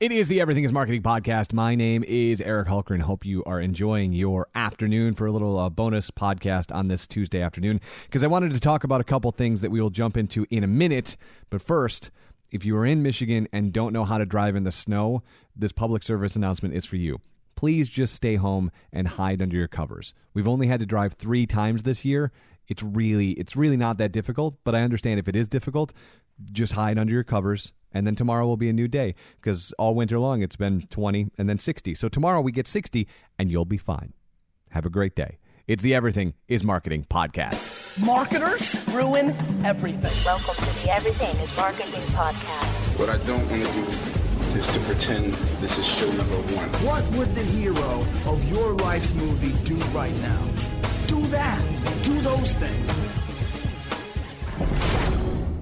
It is the Everything is Marketing podcast. My name is Eric Hulkran. Hope you are enjoying your afternoon for a little uh, bonus podcast on this Tuesday afternoon because I wanted to talk about a couple things that we will jump into in a minute. But first, if you are in Michigan and don't know how to drive in the snow, this public service announcement is for you. Please just stay home and hide under your covers. We've only had to drive 3 times this year. It's really it's really not that difficult, but I understand if it is difficult, just hide under your covers and then tomorrow will be a new day because all winter long it's been 20 and then 60. So tomorrow we get 60 and you'll be fine. Have a great day. It's the Everything is Marketing podcast. Marketers ruin everything. Welcome to the Everything is Marketing podcast. What I don't want to do is to pretend this is show number one. What would the hero of your life's movie do right now? Do that. Do those things.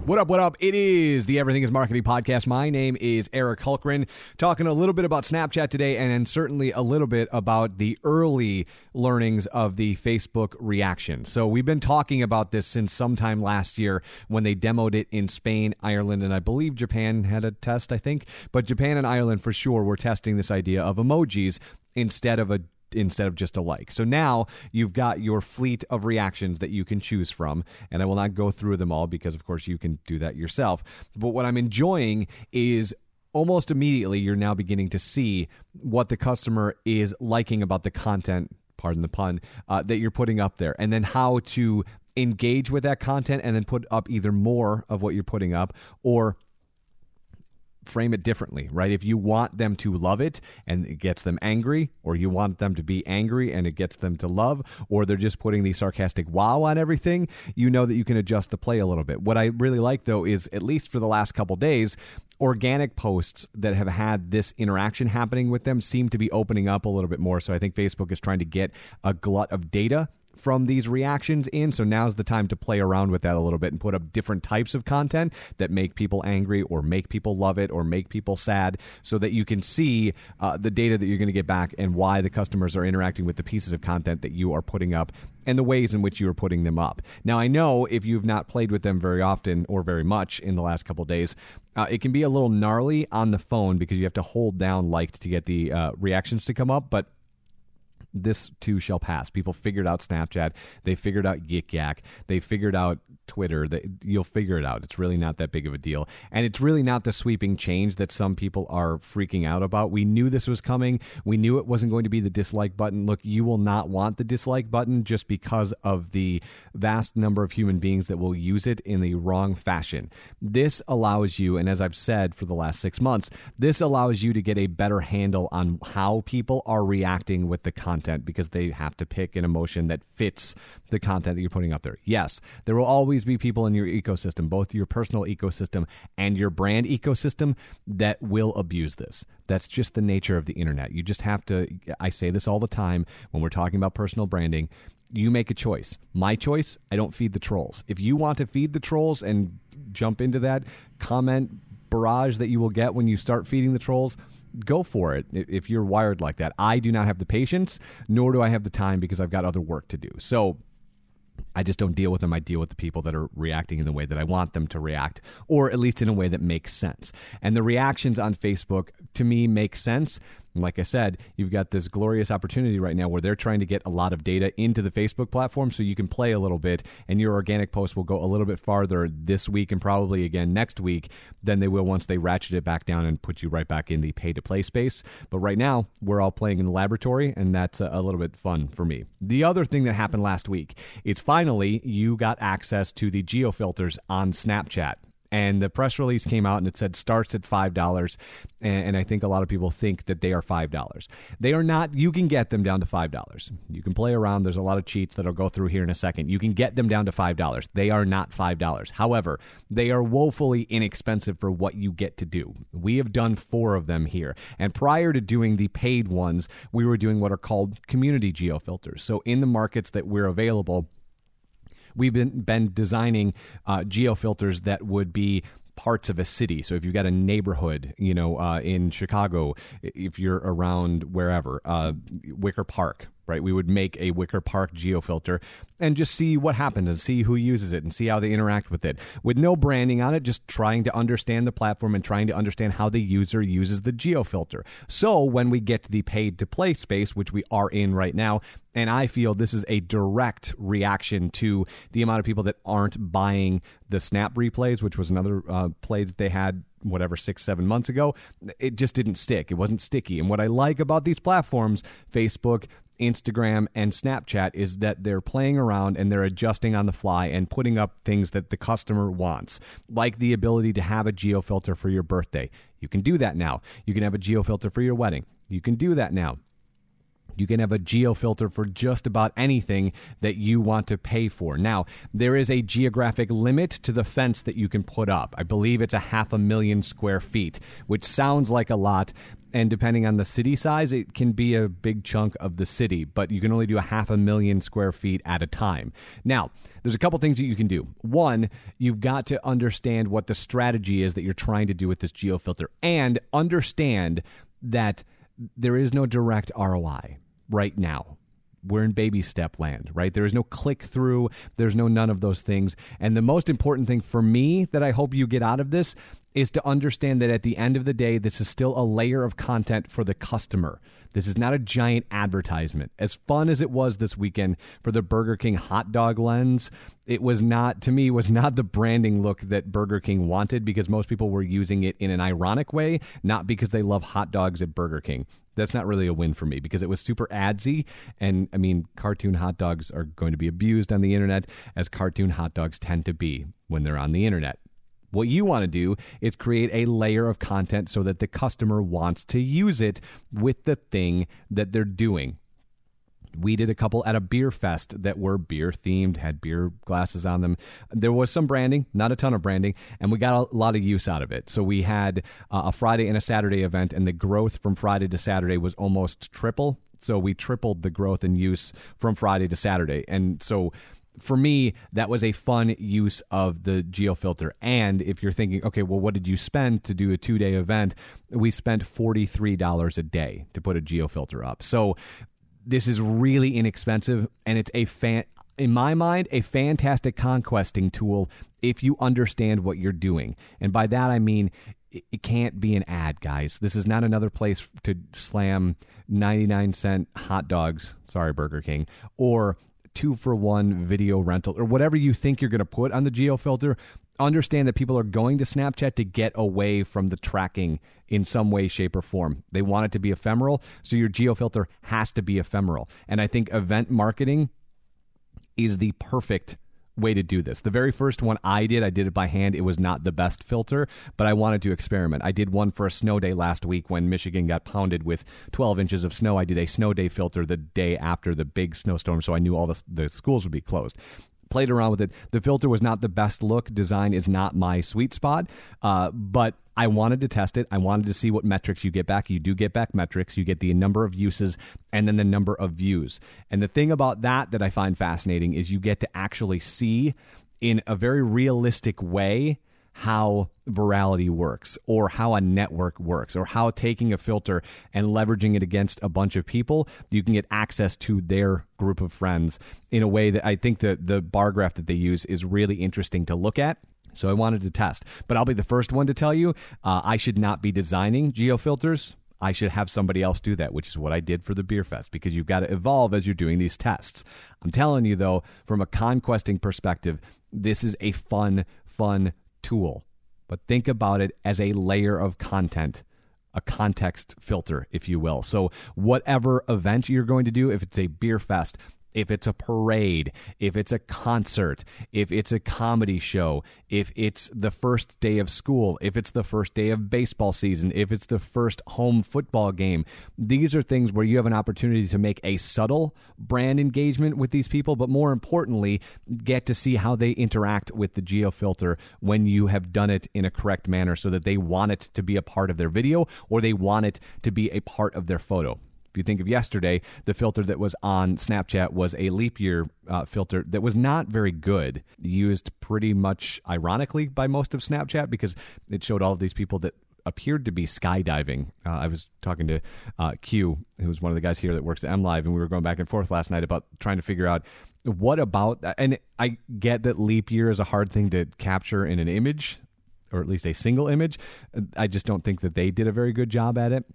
What up, what up? It is the Everything is Marketing podcast. My name is Eric Hulkran, talking a little bit about Snapchat today and then certainly a little bit about the early learnings of the Facebook reaction. So, we've been talking about this since sometime last year when they demoed it in Spain, Ireland, and I believe Japan had a test, I think. But Japan and Ireland for sure were testing this idea of emojis instead of a instead of just a like. So now you've got your fleet of reactions that you can choose from, and I will not go through them all because, of course, you can do that yourself. But what I'm enjoying is almost immediately you're now beginning to see what the customer is liking about the content pardon the pun uh, that you're putting up there and then how to engage with that content and then put up either more of what you're putting up or frame it differently, right? If you want them to love it and it gets them angry, or you want them to be angry and it gets them to love, or they're just putting the sarcastic wow on everything, you know that you can adjust the play a little bit. What I really like though is at least for the last couple days, organic posts that have had this interaction happening with them seem to be opening up a little bit more. So I think Facebook is trying to get a glut of data from these reactions in. So now's the time to play around with that a little bit and put up different types of content that make people angry or make people love it or make people sad so that you can see uh, the data that you're going to get back and why the customers are interacting with the pieces of content that you are putting up and the ways in which you are putting them up. Now, I know if you've not played with them very often or very much in the last couple days, uh, it can be a little gnarly on the phone because you have to hold down liked to get the uh, reactions to come up, but this too shall pass. People figured out Snapchat. They figured out Yik Yak. They figured out Twitter. They, you'll figure it out. It's really not that big of a deal. And it's really not the sweeping change that some people are freaking out about. We knew this was coming. We knew it wasn't going to be the dislike button. Look, you will not want the dislike button just because of the vast number of human beings that will use it in the wrong fashion. This allows you, and as I've said for the last six months, this allows you to get a better handle on how people are reacting with the content content because they have to pick an emotion that fits the content that you're putting up there. Yes, there will always be people in your ecosystem, both your personal ecosystem and your brand ecosystem, that will abuse this. That's just the nature of the internet. You just have to, I say this all the time when we're talking about personal branding you make a choice. My choice, I don't feed the trolls. If you want to feed the trolls and jump into that comment barrage that you will get when you start feeding the trolls, go for it if you're wired like that. I do not have the patience, nor do I have the time because I've got other work to do. So I just don't deal with them. I deal with the people that are reacting in the way that I want them to react, or at least in a way that makes sense. And the reactions on Facebook, to me, make sense like I said, you've got this glorious opportunity right now where they're trying to get a lot of data into the Facebook platform so you can play a little bit and your organic post will go a little bit farther this week and probably again next week than they will once they ratchet it back down and put you right back in the pay to play space. But right now, we're all playing in the laboratory and that's a, little bit fun for me. The other thing that happened last week is finally you got access to the geo filters on Snapchat and the press release came out and it said starts at five dollars. And, I think a lot of people think that they are five dollars. They are not you can get them down to five dollars. You can play around. There's a lot of cheats that i'll go through here in a second. You can get them down to five dollars. They are not five dollars. However they are woefully inexpensive for what you get to do. We have done four of them here. And prior to doing the paid ones we were doing what are called community geo filters. So in the markets that we're available we've been been designing uh, geo filters that would be parts of a city. So if you've got a neighborhood, you know, uh, in Chicago, if you're around wherever, uh, Wicker Park, right? We would make a Wicker Park geofilter and just see what happens and see who uses it and see how they interact with it with no branding on it, just trying to understand the platform and trying to understand how the user uses the geofilter. So when we get to the paid to play space, which we are in right now, and I feel this is a direct reaction to the amount of people that aren't buying the snap replays, which was another uh, play that they had whatever six seven months ago it just didn't stick it wasn't sticky and what i like about these platforms facebook Instagram and Snapchat is that they're playing around and they're adjusting on the fly and putting up things that the customer wants, like the ability to have a geo filter for your birthday. You can do that now. You can have a geo filter for your wedding. You can do that now. You can have a geo filter for just about anything that you want to pay for. Now, there is a geographic limit to the fence that you can put up. I believe it's a half a million square feet, which sounds like a lot. And depending on the city size, it can be a big chunk of the city, but you can only do a half a million square feet at a time. Now, there's a couple things that you can do. One, you've got to understand what the strategy is that you're trying to do with this geo filter and understand that there is no direct ROI right now. We're in baby step land, right? There is no click through. There's no none of those things. And the most important thing for me that I hope you get out of this is to understand that at the end of the day, this is still a layer of content for the customer. This is not a giant advertisement. As fun as it was this weekend for the Burger King hot dog lens, it was not, to me, was not the branding look that Burger King wanted because most people were using it in an ironic way, not because they love hot dogs at Burger King that's not really a win for me because it was super adsy. And I mean, cartoon hot dogs are going to be abused on the internet as cartoon hot dogs tend to be when they're on the internet. What you want to do is create a layer of content so that the customer wants to use it with the thing that they're doing we did a couple at a beer fest that were beer themed, had beer glasses on them. There was some branding, not a ton of branding, and we got a lot of use out of it. So we had uh, a Friday and a Saturday event, and the growth from Friday to Saturday was almost triple. So we tripled the growth in use from Friday to Saturday. And so for me, that was a fun use of the GeoFilter. And if you're thinking, okay, well, what did you spend to do a two day event? We spent $43 a day to put a GeoFilter up. So this is really inexpensive and it's a fan in my mind a fantastic conquesting tool if you understand what you're doing. And by that i mean it can't be an ad guys. This is not another place to slam 99 cent hot dogs sorry burger king or two for one video rental or whatever you think you're going to put on the geo filter understand that people are going to Snapchat to get away from the tracking in some way, shape, or form. They want it to be ephemeral, so your geo filter has to be ephemeral. And I think event marketing is the perfect way to do this. The very first one I did, I did it by hand. It was not the best filter, but I wanted to experiment. I did one for a snow day last week when Michigan got pounded with 12 inches of snow. I did a snow day filter the day after the big snowstorm, so I knew all the, the schools would be closed played around with it. The filter was not the best look. Design is not my sweet spot, uh, but I wanted to test it. I wanted to see what metrics you get back. You do get back metrics. You get the number of uses and then the number of views. And the thing about that that I find fascinating is you get to actually see in a very realistic way how virality works or how a network works or how taking a filter and leveraging it against a bunch of people you can get access to their group of friends in a way that I think the the bar graph that they use is really interesting to look at. So I wanted to test. But I'll be the first one to tell you uh, I should not be designing geofilters. I should have somebody else do that, which is what I did for the beer fest because you've got to evolve as you're doing these tests. I'm telling you though, from a conquesting perspective, this is a fun, fun tool, but think about it as a layer of content a context filter, if you will. So, whatever event you're going to do, if it's a beer fest, if it's a parade, if it's a concert, if it's a comedy show, if it's the first day of school, if it's the first day of baseball season, if it's the first home football game. These are things where you have an opportunity to make a subtle brand engagement with these people, but more importantly, get to see how they interact with the geo filter when you have done it in a correct manner so that they want it to be a part of their video or they want it to be a part of their photo. If you think of yesterday, the filter that was on Snapchat was a leap year uh, filter that was not very good, used pretty much ironically by most of Snapchat because it showed all of these people that appeared to be skydiving. Uh, I was talking to uh, Q, who's one of the guys here that works at MLive, and we were going back and forth last night about trying to figure out what about that. and I get that leap year is a hard thing to capture in an image or at least a single image. I just don't think that they did a very good job at it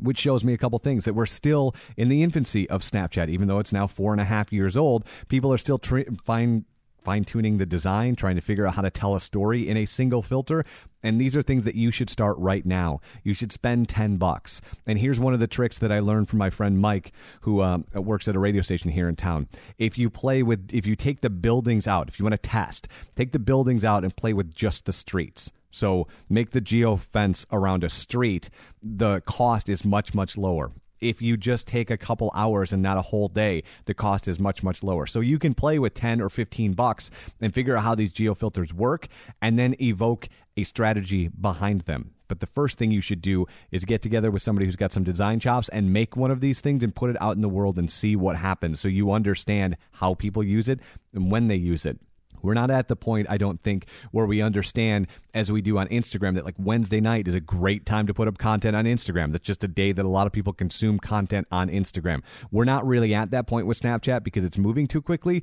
which shows me a couple things that we're still in the infancy of Snapchat, even though it's now four and a half years old. People are still tr- fine fine tuning the design, trying to figure out how to tell a story in a single filter. And these are things that you should start right now. You should spend 10 bucks. And here's one of the tricks that I learned from my friend Mike, who uh, works at a radio station here in town. If you play with, if you take the buildings out, if you want to test, take the buildings out and play with just the streets. So make the geo fence around a street. The cost is much, much lower. If you just take a couple hours and not a whole day, the cost is much, much lower. So you can play with 10 or 15 bucks and figure out how these geo filters work and then evoke a strategy behind them. But the first thing you should do is get together with somebody who's got some design chops and make one of these things and put it out in the world and see what happens so you understand how people use it and when they use it. We're not at the point, I don't think, where we understand, as we do on Instagram, that like Wednesday night is a great time to put up content on Instagram. That's just a day that a lot of people consume content on Instagram. We're not really at that point with Snapchat because it's moving too quickly.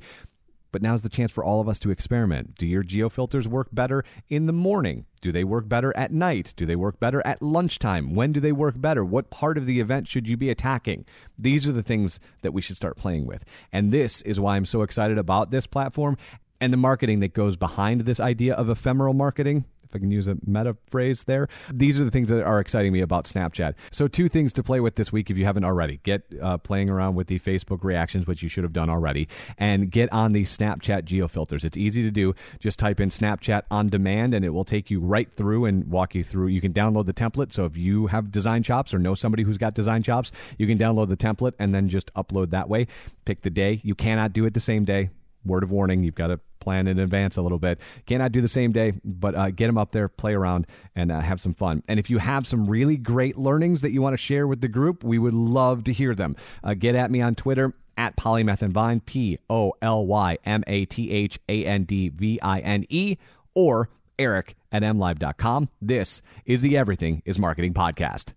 But now's the chance for all of us to experiment. Do your geo filters work better in the morning? Do they work better at night? Do they work better at lunchtime? When do they work better? What part of the event should you be attacking? These are the things that we should start playing with. And this is why I'm so excited about this platform and the marketing that goes behind this idea of ephemeral marketing if I can use a meta phrase there. These are the things that are exciting me about Snapchat. So, two things to play with this week if you haven't already. Get uh, playing around with the Facebook reactions, which you should have done already, and get on the Snapchat geo filters. It's easy to do. Just type in Snapchat on demand, and it will take you right through and walk you through. You can download the template. So, if you have design chops or know somebody who's got design chops, you can download the template and then just upload that way. Pick the day. You cannot do it the same day word of warning. You've got to plan in advance a little bit. Cannot do the same day but uh, get them up there play around and uh, have some fun. And if you have some really great learnings that you want to share with the group we would love to hear them. Uh, get at me on twitter at polymathandvine p-o-l-y-m-a-t-h-a-n-d-v-i-n-e or eric at mlive.com this is the everything is marketing podcast